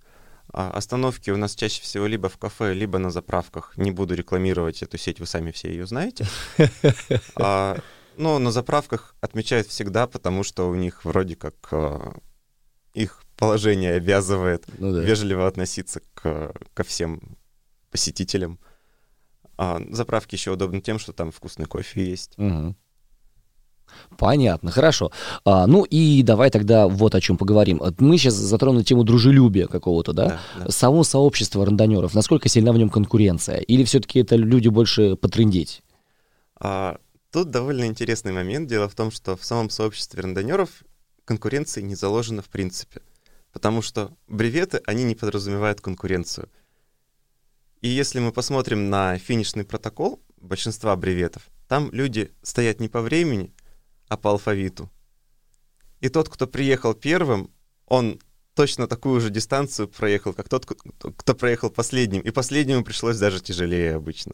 Speaker 2: А остановки у нас чаще всего либо в кафе, либо на заправках. Не буду рекламировать эту сеть, вы сами все ее знаете. Ну, на заправках отмечают всегда, потому что у них вроде как э, их положение обязывает ну, да. вежливо относиться к, ко всем посетителям. А заправки еще удобны тем, что там вкусный кофе есть.
Speaker 1: Угу. Понятно, хорошо. А, ну и давай тогда вот о чем поговорим. Мы сейчас затронули тему дружелюбия какого-то, да? да, да. Само сообщество рандонеров, насколько сильна в нем конкуренция? Или все-таки это люди больше потрындеть?
Speaker 2: А, Тут довольно интересный момент. Дело в том, что в самом сообществе рандонеров конкуренции не заложена в принципе. Потому что бреветы, они не подразумевают конкуренцию. И если мы посмотрим на финишный протокол большинства бреветов, там люди стоят не по времени, а по алфавиту. И тот, кто приехал первым, он точно такую же дистанцию проехал, как тот, кто проехал последним. И последнему пришлось даже тяжелее обычно.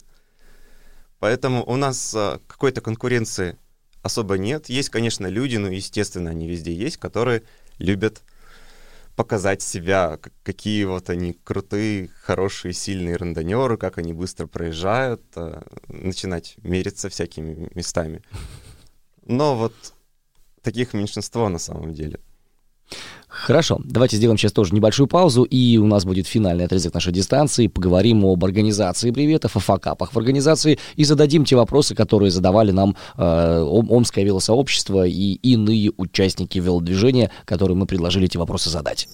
Speaker 2: Поэтому у нас а, какой-то конкуренции особо нет. Есть, конечно, люди, ну, естественно, они везде есть, которые любят показать себя, какие вот они крутые, хорошие, сильные рандонеры, как они быстро проезжают, а, начинать мериться всякими местами. Но вот таких меньшинство на самом деле.
Speaker 1: Хорошо, давайте сделаем сейчас тоже небольшую паузу, и у нас будет финальный отрезок нашей дистанции. Поговорим об организации бреветов, о факапах в организации и зададим те вопросы, которые задавали нам э, Омское велосообщество и иные участники велодвижения, которые мы предложили эти вопросы задать.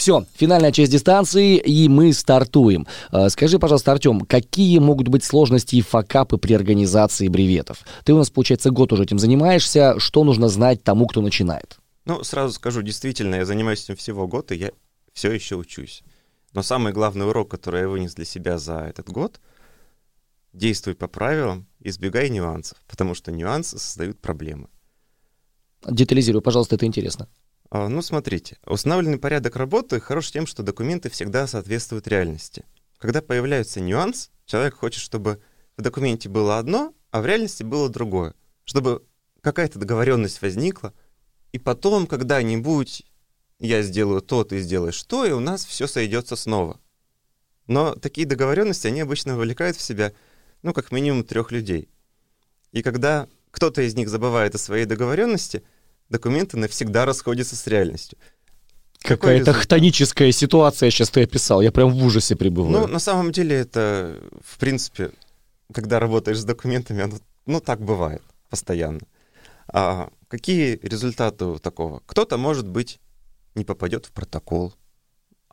Speaker 1: Все, финальная часть дистанции, и мы стартуем. Э, скажи, пожалуйста, Артем, какие могут быть сложности и факапы при организации бреветов? Ты у нас, получается, год уже этим занимаешься. Что нужно знать тому, кто начинает?
Speaker 2: Ну, сразу скажу, действительно, я занимаюсь этим всего год, и я все еще учусь. Но самый главный урок, который я вынес для себя за этот год, действуй по правилам, избегай нюансов, потому что нюансы создают проблемы.
Speaker 1: Детализируй, пожалуйста, это интересно.
Speaker 2: А, ну, смотрите, установленный порядок работы хорош тем, что документы всегда соответствуют реальности. Когда появляется нюанс, человек хочет, чтобы в документе было одно, а в реальности было другое. Чтобы какая-то договоренность возникла, и потом когда-нибудь я сделаю то, ты сделаешь то, и у нас все сойдется снова. Но такие договоренности, они обычно вовлекают в себя, ну, как минимум трех людей. И когда кто-то из них забывает о своей договоренности — документы навсегда расходятся с реальностью.
Speaker 1: Какая-то хтоническая ситуация сейчас ты описал. Я прям в ужасе пребываю.
Speaker 2: Ну, на самом деле это, в принципе, когда работаешь с документами, оно, ну, так бывает постоянно. А какие результаты у такого? Кто-то, может быть, не попадет в протокол,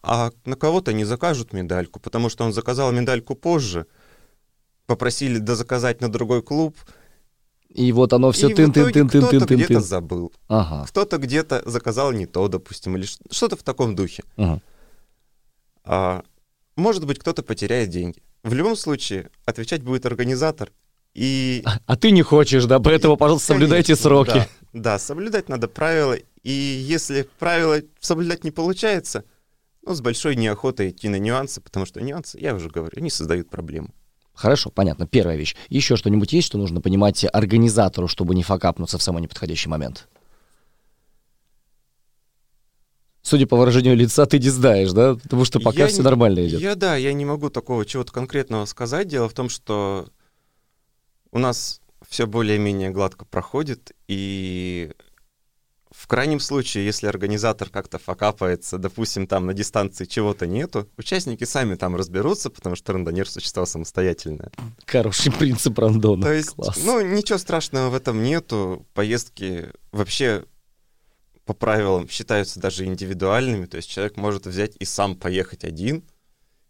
Speaker 2: а на кого-то не закажут медальку, потому что он заказал медальку позже, попросили дозаказать на другой клуб —
Speaker 1: и вот оно все тын тын тын тын тын тын
Speaker 2: где-то забыл. Ага. Кто-то где-то заказал не то, допустим, или что-то в таком духе. Ага. А, может быть, кто-то потеряет деньги. В любом случае, отвечать будет организатор, И...
Speaker 1: А, а ты не хочешь, да? Поэтому, пожалуйста, соблюдайте
Speaker 2: Конечно,
Speaker 1: сроки.
Speaker 2: Да, да, соблюдать надо правила. И если правила соблюдать не получается, ну, с большой неохотой идти на нюансы, потому что нюансы, я уже говорю, они создают проблемы.
Speaker 1: Хорошо, понятно. Первая вещь. Еще что-нибудь есть, что нужно понимать организатору, чтобы не факапнуться в самый неподходящий момент? Судя по выражению лица, ты не знаешь, да? Потому что пока
Speaker 2: Я
Speaker 1: все
Speaker 2: не-
Speaker 1: нормально идет.
Speaker 2: Я, да, я не могу такого чего-то конкретного сказать. Дело в том, что у нас все более-менее гладко проходит, и в крайнем случае, если организатор как-то факапается, допустим, там на дистанции чего-то нету, участники сами там разберутся, потому что рандонер — существо самостоятельное.
Speaker 1: Хороший принцип рандона.
Speaker 2: То есть,
Speaker 1: Класс.
Speaker 2: ну, ничего страшного в этом нету. Поездки вообще по правилам считаются даже индивидуальными. То есть человек может взять и сам поехать один,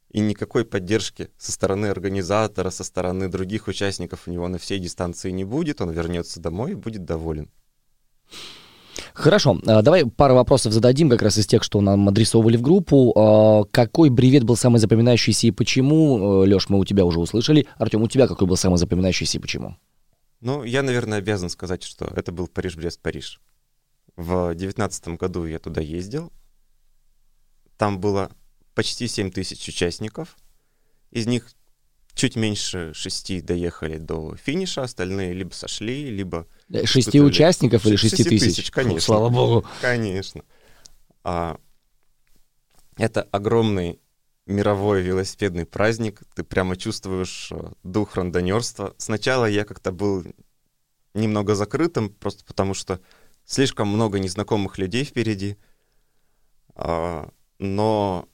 Speaker 2: и никакой поддержки со стороны организатора, со стороны других участников у него на всей дистанции не будет. Он вернется домой и будет доволен.
Speaker 1: Хорошо, а, давай пару вопросов зададим, как раз из тех, что нам адресовывали в группу. А, Какой бревет был самый запоминающийся и почему? Леш, мы у тебя уже услышали. Артем, у тебя какой был самый запоминающийся и почему?
Speaker 2: Ну, я, наверное, обязан сказать, что это был Париж-Брест-Париж. В девятнадцатом году я туда ездил. Там было почти 7 тысяч участников. Из них чуть меньше шести доехали до финиша, остальные либо сошли, либо...
Speaker 1: Э, Шести
Speaker 2: Испытывали.
Speaker 1: участников или
Speaker 2: Шести
Speaker 1: шести тысяч?
Speaker 2: тысяч, конечно.
Speaker 1: Фу, Слава богу.
Speaker 2: Конечно. А, это огромный мировой велосипедный праздник. Ты прямо чувствуешь э, дух рандонерства. Сначала я как-то был немного закрытым, просто потому что слишком много незнакомых людей впереди. А, но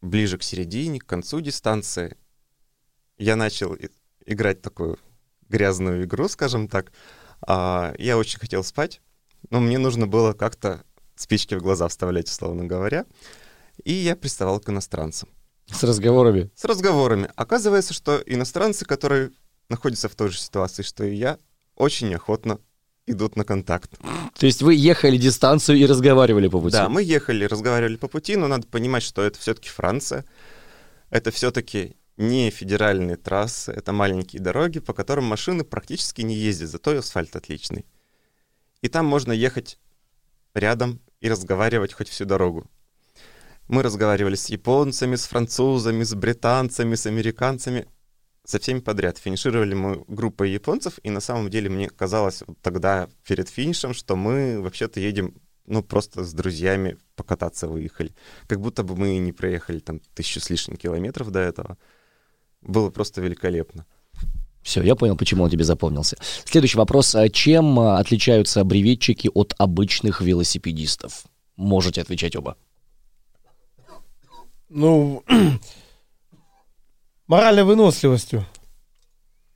Speaker 2: ближе к середине, к концу дистанции, я начал играть такую грязную игру, скажем так. А, я очень хотел спать, но мне нужно было как-то спички в глаза вставлять, условно говоря. И я приставал к иностранцам
Speaker 1: С разговорами.
Speaker 2: с разговорами. Оказывается, что иностранцы, которые находятся в той же ситуации, что и я, очень охотно идут на контакт.
Speaker 1: То есть вы ехали дистанцию и разговаривали по пути?
Speaker 2: Да, мы ехали, разговаривали по пути, но надо понимать, что это все-таки Франция. Это все-таки не федеральные трассы, это маленькие дороги, по которым машины практически не ездят, зато и асфальт отличный. И там можно ехать рядом и разговаривать хоть всю дорогу. Мы разговаривали с японцами, с французами, с британцами, с американцами, со всеми подряд. Финишировали мы группой японцев, и на самом деле мне казалось вот тогда перед финишем, что мы вообще-то едем, ну, просто с друзьями покататься выехали. Как будто бы мы не проехали там тысячу с лишним километров до этого. Было просто великолепно.
Speaker 1: Все, я понял, почему он тебе запомнился. Следующий вопрос. А Чем а, отличаются бреветчики от обычных велосипедистов? Можете отвечать оба.
Speaker 3: Ну, моральной выносливостью.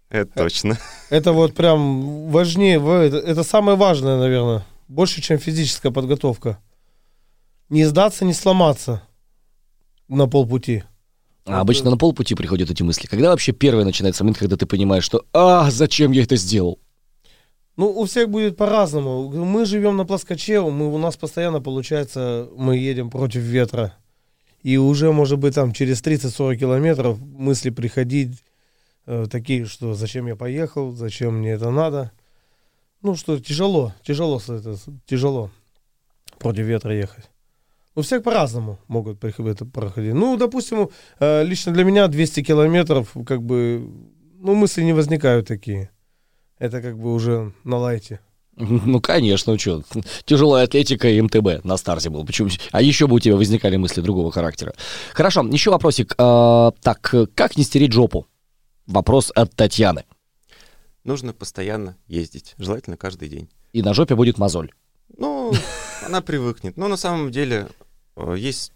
Speaker 2: Это точно.
Speaker 3: Это вот прям важнее, это, это самое важное, наверное. Больше, чем физическая подготовка. Не сдаться, не сломаться на полпути.
Speaker 1: А обычно на полпути приходят эти мысли. Когда вообще первый начинается момент, когда ты понимаешь, что «А, зачем я это сделал?»
Speaker 3: Ну, у всех будет по-разному. Мы живем на плоскоче, мы, у нас постоянно получается, мы едем против ветра. И уже, может быть, там через 30-40 километров мысли приходить э, такие, что зачем я поехал, зачем мне это надо. Ну, что тяжело, тяжело, это, тяжело против ветра ехать. У всех по-разному могут это проходить. Ну, допустим, э, лично для меня 200 километров, как бы, ну, мысли не возникают такие. Это как бы уже на лайте.
Speaker 1: Ну, конечно, что, тяжелая атлетика и МТБ на старте был. Почему? А еще бы у тебя возникали мысли другого характера. Хорошо, еще вопросик. А, так, как не стереть жопу? Вопрос от Татьяны.
Speaker 2: Нужно постоянно ездить, желательно каждый день.
Speaker 1: И на жопе будет мозоль.
Speaker 2: Ну, она привыкнет. Но на самом деле э, есть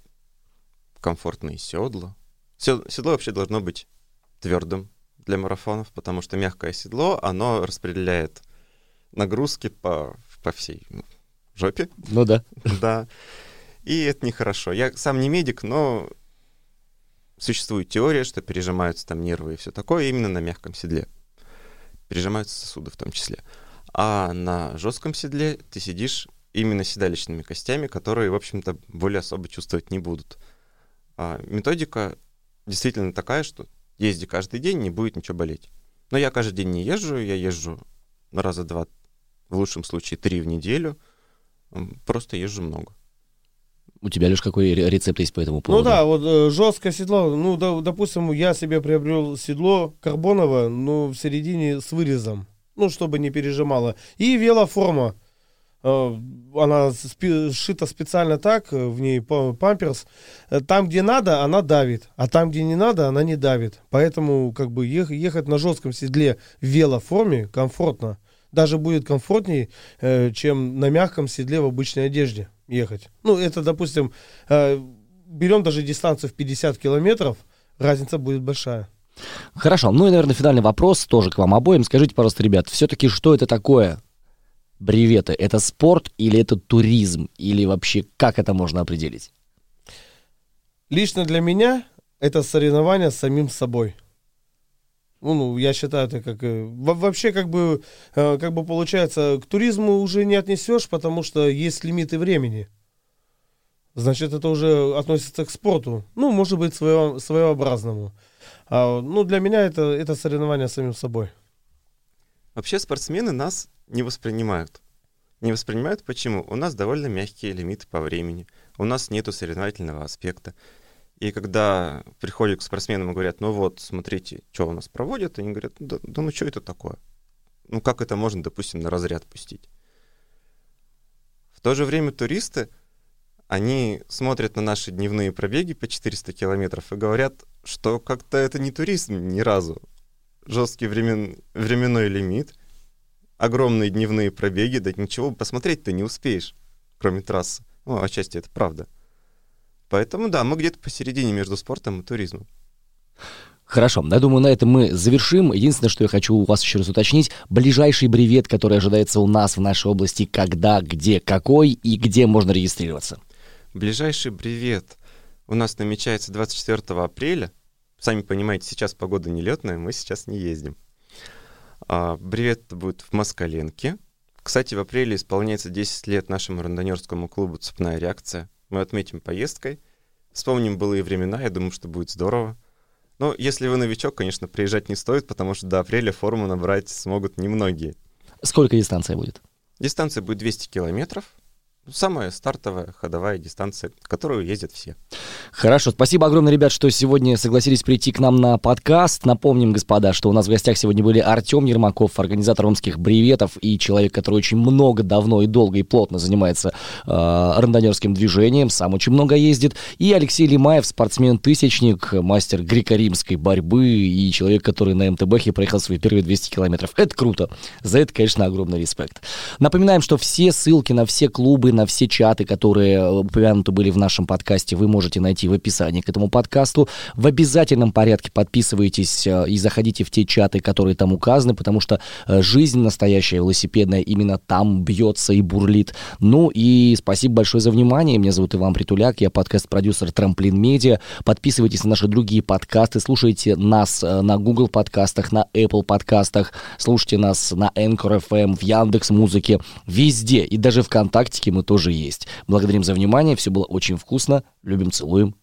Speaker 2: комфортные седла. Седло вообще должно быть твердым для марафонов, потому что мягкое седло, оно распределяет нагрузки по, по всей ну, жопе,
Speaker 1: Ну да.
Speaker 2: да. И это нехорошо. Я сам не медик, но существует теория, что пережимаются там нервы и все такое именно на мягком седле. Пережимаются сосуды в том числе. А на жестком седле ты сидишь именно седалищными костями, которые, в общем-то, более особо чувствовать не будут. А методика действительно такая, что езди каждый день, не будет ничего болеть. Но я каждый день не езжу, я езжу раза два, в лучшем случае три в неделю. Просто езжу много.
Speaker 1: У тебя, лишь какой рецепт есть по этому поводу?
Speaker 3: Ну да, вот э, жесткое седло. Ну, да, допустим, я себе приобрел седло карбоновое, ну, в середине с вырезом. Ну, чтобы не пережимало. И велоформа. Э, она спи- сшита специально так, э, в ней памперс. Э, там, где надо, она давит. А там, где не надо, она не давит. Поэтому, как бы, ех- ехать на жестком седле в велоформе комфортно. Даже будет комфортнее, э, чем на мягком седле в обычной одежде ехать. Ну, это, допустим, э, берем даже дистанцию в 50 километров, разница будет большая.
Speaker 1: Хорошо, ну и, наверное, финальный вопрос тоже к вам обоим. Скажите, пожалуйста, ребят, все-таки что это такое? Бреветы, это спорт или это туризм? Или вообще как это можно определить?
Speaker 3: Лично для меня это соревнование с самим собой. Ну, ну, я считаю, это как э, вообще как бы, э, как бы получается, к туризму уже не отнесешь, потому что есть лимиты времени. Значит, это уже относится к спорту. Ну, может быть, своего, своеобразному. А, ну, для меня это, это соревнование с самим собой.
Speaker 2: Вообще спортсмены нас не воспринимают. Не воспринимают почему? У нас довольно мягкие лимиты по времени. У нас нету соревновательного аспекта. И когда приходят к спортсменам и говорят, ну вот, смотрите, что у нас проводят, они говорят, да, да ну что это такое? Ну как это можно, допустим, на разряд пустить? В то же время туристы, они смотрят на наши дневные пробеги по 400 километров и говорят, что как-то это не туризм ни разу. Жесткий времен... временной лимит, огромные дневные пробеги, да ничего посмотреть ты не успеешь, кроме трассы. Ну, отчасти это правда. Поэтому да, мы где-то посередине между спортом и туризмом.
Speaker 1: Хорошо, я думаю, на этом мы завершим. Единственное, что я хочу у вас еще раз уточнить, ближайший бревет, который ожидается у нас в нашей области, когда, где, какой и где можно регистрироваться?
Speaker 2: Ближайший бревет у нас намечается 24 апреля. Сами понимаете, сейчас погода нелетная, мы сейчас не ездим. А, бревет будет в Москаленке. Кстати, в апреле исполняется 10 лет нашему рандонерскому клубу «Цепная реакция» мы отметим поездкой, вспомним былые времена, я думаю, что будет здорово. Но если вы новичок, конечно, приезжать не стоит, потому что до апреля форму набрать смогут немногие.
Speaker 1: Сколько дистанция будет?
Speaker 2: Дистанция будет 200 километров. Самая стартовая ходовая дистанция, которую ездят все.
Speaker 1: Хорошо, спасибо огромное, ребят, что сегодня согласились прийти к нам на подкаст. Напомним, господа, что у нас в гостях сегодня были Артем Ермаков, организатор омских бреветов и человек, который очень много, давно и долго и плотно занимается э, рандонерским движением, сам очень много ездит, и Алексей Лимаев, спортсмен-тысячник, мастер греко-римской борьбы и человек, который на МТБхе проехал свои первые 200 километров. Это круто. За это, конечно, огромный респект. Напоминаем, что все ссылки на все клубы, на все чаты, которые упомянуты были в нашем подкасте, вы можете найти в описании к этому подкасту. В обязательном порядке подписывайтесь э, и заходите в те чаты, которые там указаны, потому что э, жизнь настоящая велосипедная именно там бьется и бурлит. Ну и спасибо большое за внимание. Меня зовут Иван Притуляк, я подкаст-продюсер Трамплин Медиа. Подписывайтесь на наши другие подкасты, слушайте нас э, на Google подкастах, на Apple подкастах, слушайте нас на Anchor FM, в Яндекс Музыке, везде. И даже ВКонтакте мы тоже есть. Благодарим за внимание, все было очень вкусно. Любим, целуем.